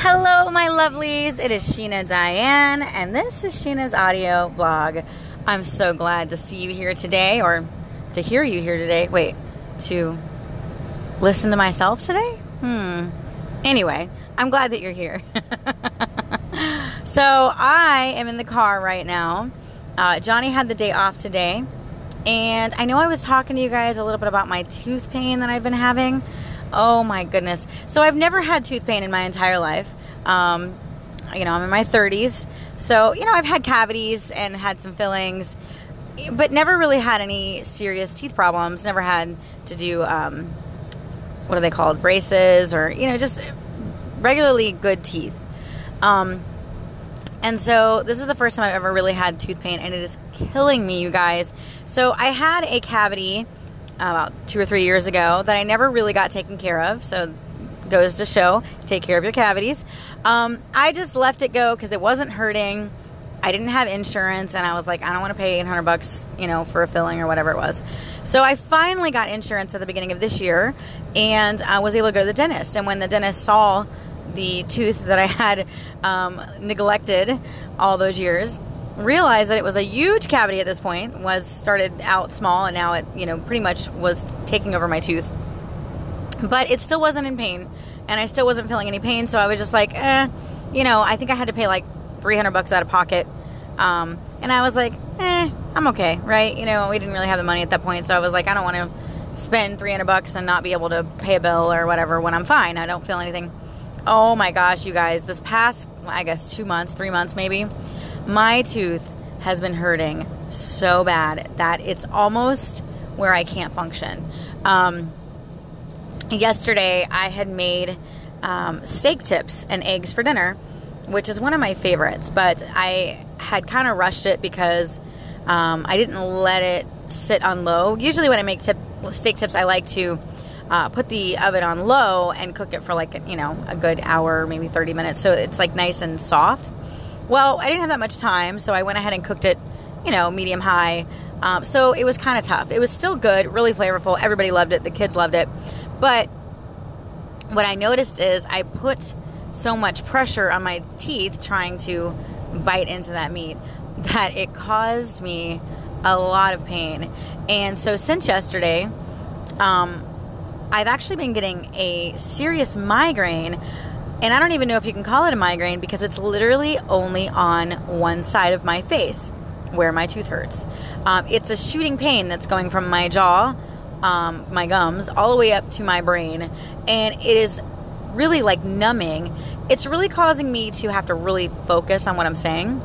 Hello, my lovelies. It is Sheena Diane, and this is Sheena's audio blog. I'm so glad to see you here today, or to hear you here today. Wait, to listen to myself today? Hmm. Anyway, I'm glad that you're here. so, I am in the car right now. Uh, Johnny had the day off today, and I know I was talking to you guys a little bit about my tooth pain that I've been having. Oh my goodness. So I've never had tooth pain in my entire life. Um, you know, I'm in my 30s. So, you know, I've had cavities and had some fillings, but never really had any serious teeth problems. Never had to do, um, what are they called? Braces or, you know, just regularly good teeth. Um, and so this is the first time I've ever really had tooth pain, and it is killing me, you guys. So I had a cavity about two or three years ago that I never really got taken care of. So goes to show take care of your cavities. Um, I just left it go because it wasn't hurting. I didn't have insurance, and I was like, I don't want to pay 800 bucks, you know, for a filling or whatever it was. So I finally got insurance at the beginning of this year, and I was able to go to the dentist. And when the dentist saw the tooth that I had um, neglected all those years, realized that it was a huge cavity at this point. Was started out small, and now it, you know, pretty much was taking over my tooth. But it still wasn't in pain, and I still wasn't feeling any pain. So I was just like, eh, you know, I think I had to pay like 300 bucks out of pocket. Um, and I was like, eh, I'm okay, right? You know, we didn't really have the money at that point, so I was like, I don't want to spend 300 bucks and not be able to pay a bill or whatever when I'm fine. I don't feel anything. Oh my gosh, you guys, this past, I guess, two months, three months maybe, my tooth has been hurting so bad that it's almost where I can't function. Um, yesterday, I had made um, steak tips and eggs for dinner, which is one of my favorites, but I had kind of rushed it because um, I didn't let it sit on low. Usually, when I make tip, steak tips, I like to uh, put the oven on low and cook it for like you know a good hour, maybe 30 minutes, so it's like nice and soft. Well, I didn't have that much time, so I went ahead and cooked it, you know, medium high. Um, so it was kind of tough. It was still good, really flavorful. Everybody loved it. The kids loved it. But what I noticed is I put so much pressure on my teeth trying to bite into that meat that it caused me a lot of pain. And so since yesterday, um, I've actually been getting a serious migraine and I don't even know if you can call it a migraine because it's literally only on one side of my face where my tooth hurts. Um, it's a shooting pain that's going from my jaw, um, my gums, all the way up to my brain. And it is really like numbing. It's really causing me to have to really focus on what I'm saying.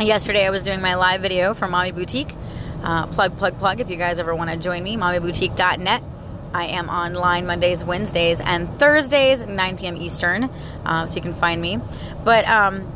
Yesterday, I was doing my live video for Mommy Boutique. Uh, plug, plug, plug. If you guys ever want to join me, mommyboutique.net. I am online Mondays, Wednesdays, and Thursdays, 9 p.m. Eastern, uh, so you can find me. But um,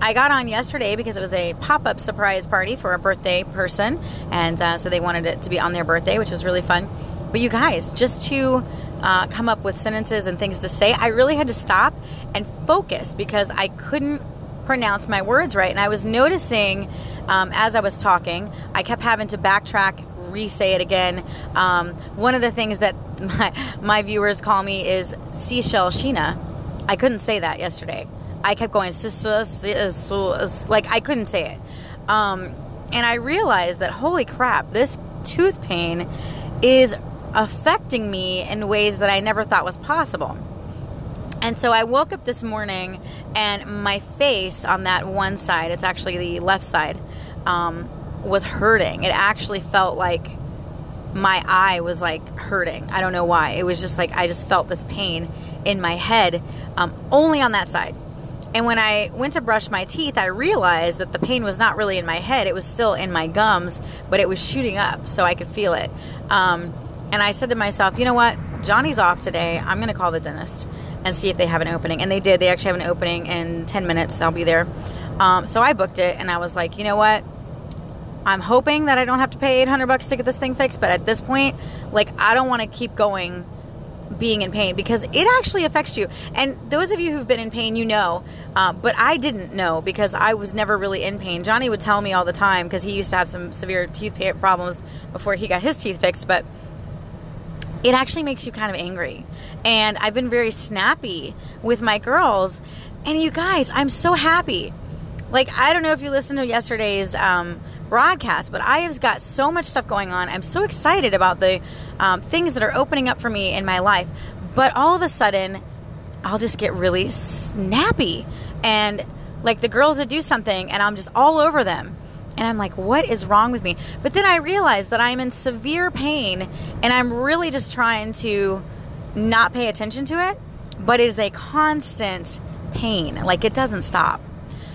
I got on yesterday because it was a pop up surprise party for a birthday person, and uh, so they wanted it to be on their birthday, which was really fun. But you guys, just to uh, come up with sentences and things to say, I really had to stop and focus because I couldn't pronounce my words right. And I was noticing um, as I was talking, I kept having to backtrack re-say it again. Um, one of the things that my, my viewers call me is seashell Sheena. I couldn't say that yesterday. I kept going like I couldn't say it, um, and I realized that holy crap, this tooth pain is affecting me in ways that I never thought was possible. And so I woke up this morning and my face on that one side, it's actually the left side, um, was hurting. It actually felt like my eye was like hurting. I don't know why. It was just like I just felt this pain in my head, um, only on that side. And when I went to brush my teeth, I realized that the pain was not really in my head. It was still in my gums, but it was shooting up so I could feel it. Um, and I said to myself, you know what? Johnny's off today. I'm going to call the dentist and see if they have an opening. And they did. They actually have an opening in 10 minutes. I'll be there. Um, so I booked it and I was like, you know what? I'm hoping that I don't have to pay 800 bucks to get this thing fixed, but at this point, like I don't want to keep going being in pain because it actually affects you. And those of you who've been in pain, you know, uh, but I didn't know because I was never really in pain. Johnny would tell me all the time because he used to have some severe teeth problems before he got his teeth fixed, but it actually makes you kind of angry. And I've been very snappy with my girls. And you guys, I'm so happy. Like, I don't know if you listened to yesterday's um, broadcast, but I have got so much stuff going on. I'm so excited about the um, things that are opening up for me in my life. But all of a sudden, I'll just get really snappy. And like the girls that do something, and I'm just all over them. And I'm like, what is wrong with me? But then I realize that I'm in severe pain and I'm really just trying to not pay attention to it, but it is a constant pain. Like it doesn't stop.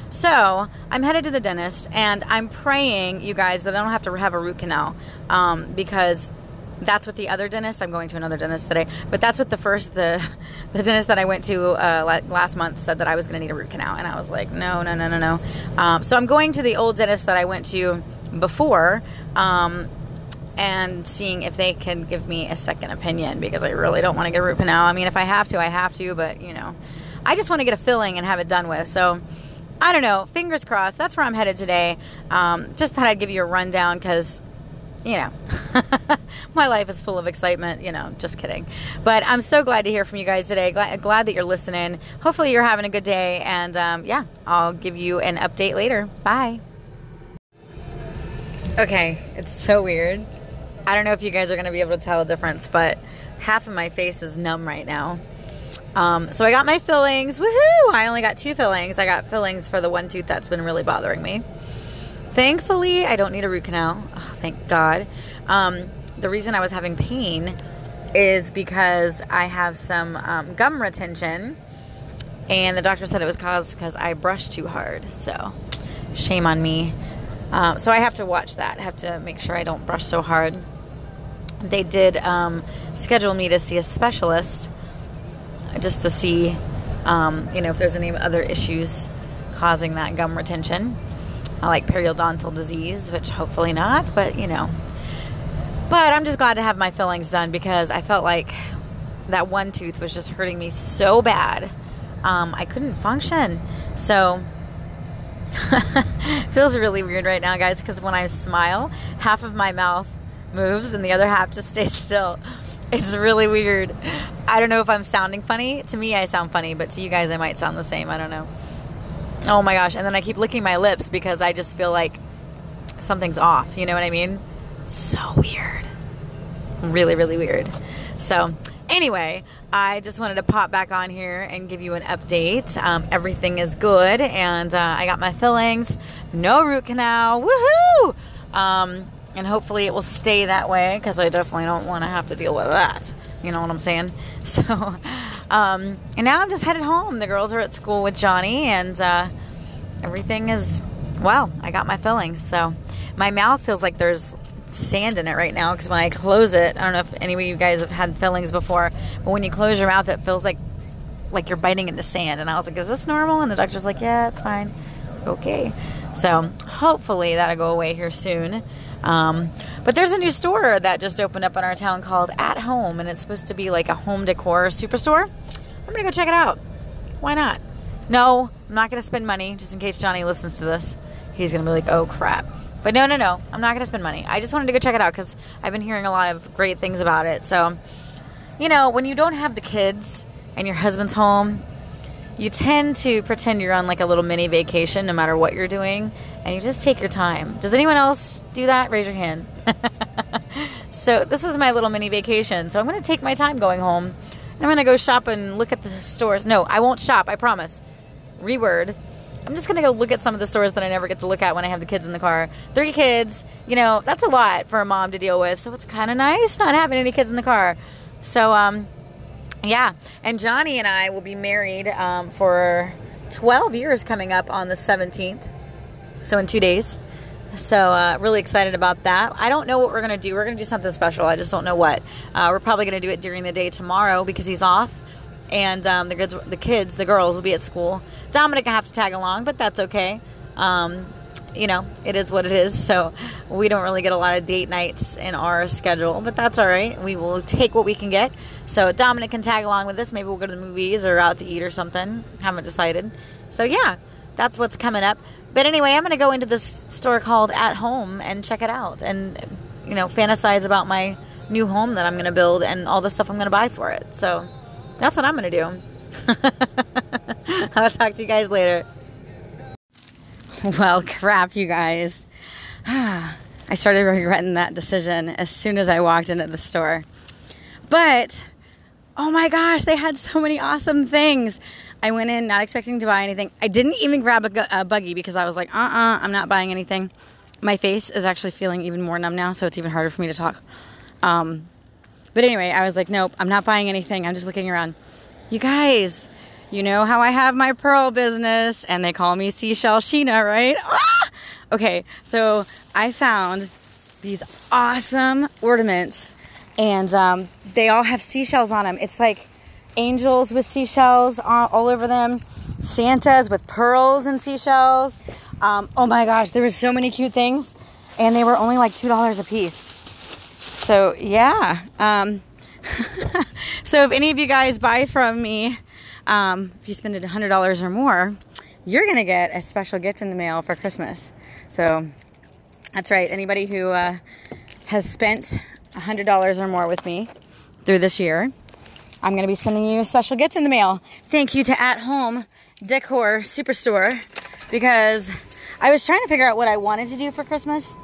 So I'm headed to the dentist and I'm praying, you guys, that I don't have to have a root canal um, because that's what the other dentist. I'm going to another dentist today, but that's what the first the the dentist that I went to uh, last month said that I was going to need a root canal, and I was like, no, no, no, no, no. Um, so I'm going to the old dentist that I went to before. Um, and seeing if they can give me a second opinion because I really don't want to get a root canal. I mean, if I have to, I have to, but you know, I just want to get a filling and have it done with. So I don't know. Fingers crossed. That's where I'm headed today. Um, just thought I'd give you a rundown because you know, my life is full of excitement. You know, just kidding. But I'm so glad to hear from you guys today. Glad, glad that you're listening. Hopefully, you're having a good day. And um, yeah, I'll give you an update later. Bye. Okay, it's so weird. I don't know if you guys are going to be able to tell a difference, but half of my face is numb right now. Um, so I got my fillings. Woohoo! I only got two fillings. I got fillings for the one tooth that's been really bothering me. Thankfully, I don't need a root canal. Oh, thank God. Um, the reason I was having pain is because I have some um, gum retention, and the doctor said it was caused because I brushed too hard. So, shame on me. Um, so I have to watch that. I have to make sure I don't brush so hard. They did um, schedule me to see a specialist just to see, um, you know, if there's any other issues causing that gum retention like periodontal disease, which hopefully not, but you know. But I'm just glad to have my fillings done because I felt like that one tooth was just hurting me so bad. Um, I couldn't function. So feels really weird right now, guys, because when I smile, half of my mouth moves and the other half just stays still. It's really weird. I don't know if I'm sounding funny. To me, I sound funny, but to you guys, I might sound the same. I don't know. Oh my gosh. And then I keep licking my lips because I just feel like something's off. You know what I mean? So weird. Really, really weird. So, anyway, I just wanted to pop back on here and give you an update. Um, everything is good, and uh, I got my fillings. No root canal. Woohoo! Um, and hopefully it will stay that way because I definitely don't want to have to deal with that. You know what I'm saying? So, um, and now I'm just headed home. The girls are at school with Johnny, and uh, everything is well. I got my fillings, so my mouth feels like there's sand in it right now because when I close it, I don't know if any of you guys have had fillings before, but when you close your mouth, it feels like like you're biting into sand. And I was like, "Is this normal?" And the doctor's like, "Yeah, it's fine." Okay, so hopefully that'll go away here soon. Um, but there's a new store that just opened up in our town called At Home, and it's supposed to be like a home decor superstore. I'm gonna go check it out. Why not? No, I'm not gonna spend money just in case Johnny listens to this. He's gonna be like, oh crap. But no, no, no, I'm not gonna spend money. I just wanted to go check it out because I've been hearing a lot of great things about it. So, you know, when you don't have the kids and your husband's home, you tend to pretend you're on like a little mini vacation no matter what you're doing and you just take your time. Does anyone else do that? Raise your hand. so, this is my little mini vacation. So, I'm going to take my time going home. I'm going to go shop and look at the stores. No, I won't shop, I promise. Reword. I'm just going to go look at some of the stores that I never get to look at when I have the kids in the car. Three kids, you know, that's a lot for a mom to deal with. So, it's kind of nice not having any kids in the car. So, um, yeah. And Johnny and I will be married um, for 12 years coming up on the 17th. So in two days. So uh, really excited about that. I don't know what we're gonna do. We're gonna do something special. I just don't know what. Uh, we're probably gonna do it during the day tomorrow because he's off, and um, the kids, the kids, the girls will be at school. Dominic will have to tag along, but that's okay. Um, you know, it is what it is. So we don't really get a lot of date nights in our schedule, but that's all right. We will take what we can get. So Dominic can tag along with us. Maybe we'll go to the movies or out to eat or something. Haven't decided. So yeah, that's what's coming up. But anyway, I'm going to go into this store called At Home and check it out and, you know, fantasize about my new home that I'm going to build and all the stuff I'm going to buy for it. So that's what I'm going to do. I'll talk to you guys later. Well, crap, you guys. I started regretting that decision as soon as I walked into the store. But, oh my gosh, they had so many awesome things. I went in not expecting to buy anything. I didn't even grab a, a buggy because I was like, uh uh-uh, uh, I'm not buying anything. My face is actually feeling even more numb now, so it's even harder for me to talk. Um, but anyway, I was like, nope, I'm not buying anything. I'm just looking around. You guys, you know how I have my pearl business and they call me Seashell Sheena, right? Ah! Okay, so I found these awesome ornaments and um, they all have seashells on them. It's like angels with seashells all, over them, Santas with pearls and seashells. Um, oh my gosh, there were so many cute things and they were only like $2 a piece. So yeah. Um, so if any of you guys buy from me, um, if you spend a $100 or more, you're going to get a special gift in the mail for Christmas. So that's right. Anybody who uh, has spent $100 or more with me through this year, I'm going to be sending you a special gift in the mail. Thank you to At Home Decor Superstore because I was trying to figure out what I wanted to do for Christmas.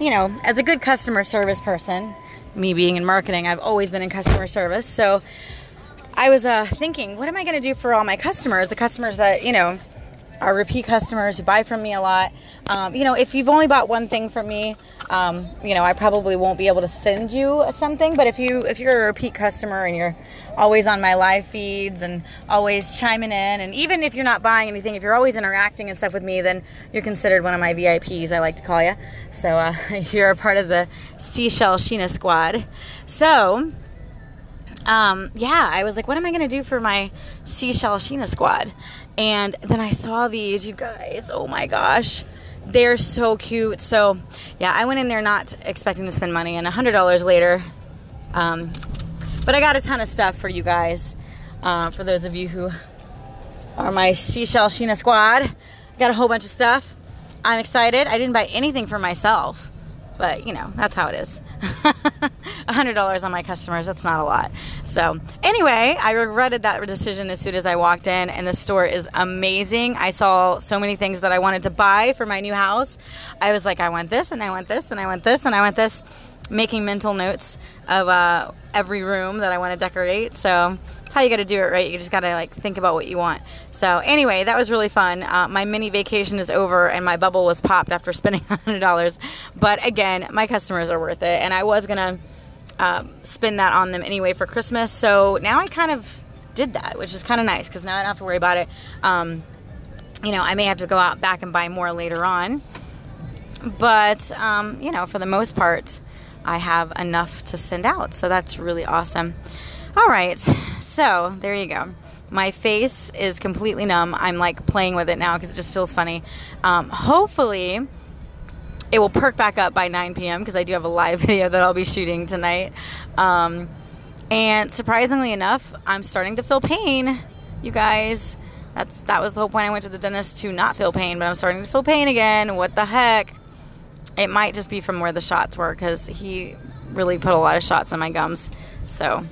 You know, as a good customer service person, me being in marketing, I've always been in customer service. So I was uh, thinking, what am I going to do for all my customers? The customers that, you know, are repeat customers who buy from me a lot. Um, you know, if you've only bought one thing from me, um, you know, I probably won't be able to send you something. But if you if you're a repeat customer and you're always on my live feeds and always chiming in, and even if you're not buying anything, if you're always interacting and stuff with me, then you're considered one of my VIPs. I like to call you. So uh, you're a part of the Seashell Sheena squad. So. Um, yeah, I was like, what am I going to do for my Seashell Sheena squad? And then I saw these, you guys. Oh my gosh. They're so cute. So, yeah, I went in there not expecting to spend money, and $100 later. Um, but I got a ton of stuff for you guys. Uh, for those of you who are my Seashell Sheena squad, got a whole bunch of stuff. I'm excited. I didn't buy anything for myself, but you know, that's how it is. $100 on my customers, that's not a lot. So, anyway, I regretted that decision as soon as I walked in, and the store is amazing. I saw so many things that I wanted to buy for my new house. I was like, I want this, and I want this, and I want this, and I want this, making mental notes of uh, every room that I want to decorate. So, that's how you got to do it, right? You just got to like think about what you want. So, anyway, that was really fun. Uh, my mini vacation is over, and my bubble was popped after spending $100. But again, my customers are worth it, and I was to um, spend that on them anyway for Christmas. So now I kind of did that, which is kind of nice because now I don't have to worry about it. Um, you know, I may have to go out back and buy more later on. But, um, you know, for the most part, I have enough to send out. So that's really awesome. All right. So there you go. My face is completely numb. I'm like playing with it now because it just feels funny. Um, hopefully, it will perk back up by 9 p.m. because I do have a live video that I'll be shooting tonight. Um, and surprisingly enough, I'm starting to feel pain, you guys. That's that was the whole point. I went to the dentist to not feel pain, but I'm starting to feel pain again. What the heck? It might just be from where the shots were because he really put a lot of shots in my gums. So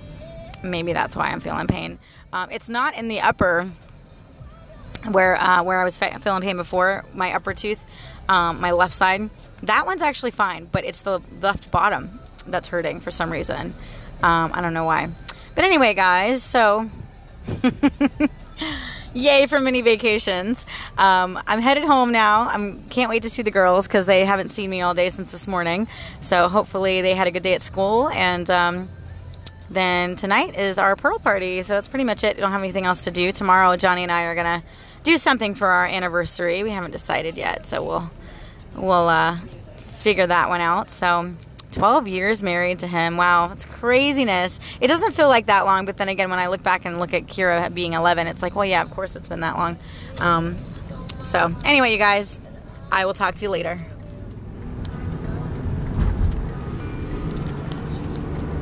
maybe that's why I'm feeling pain. Um, it's not in the upper where uh, where I was feeling pain before. My upper tooth, um, my left side that one's actually fine, but it's the left bottom that's hurting for some reason. Um, I don't know why. But anyway, guys, so yay for mini vacations. Um, I'm headed home now. I can't wait to see the girls because they haven't seen me all day since this morning. So hopefully they had a good day at school. And um, then tonight is our Pearl party. So that's pretty much it. We don't have anything else to do. Tomorrow, Johnny and I are to do something for our anniversary. We haven't decided yet. So we'll we'll uh, figure that one out. So 12 years married to him. Wow, it's craziness. It doesn't feel like that long, but then again, when I look back and look at Kira being 11, it's like, well, yeah, of course it's been that long. Um, so, anyway, you guys, I will talk to you later.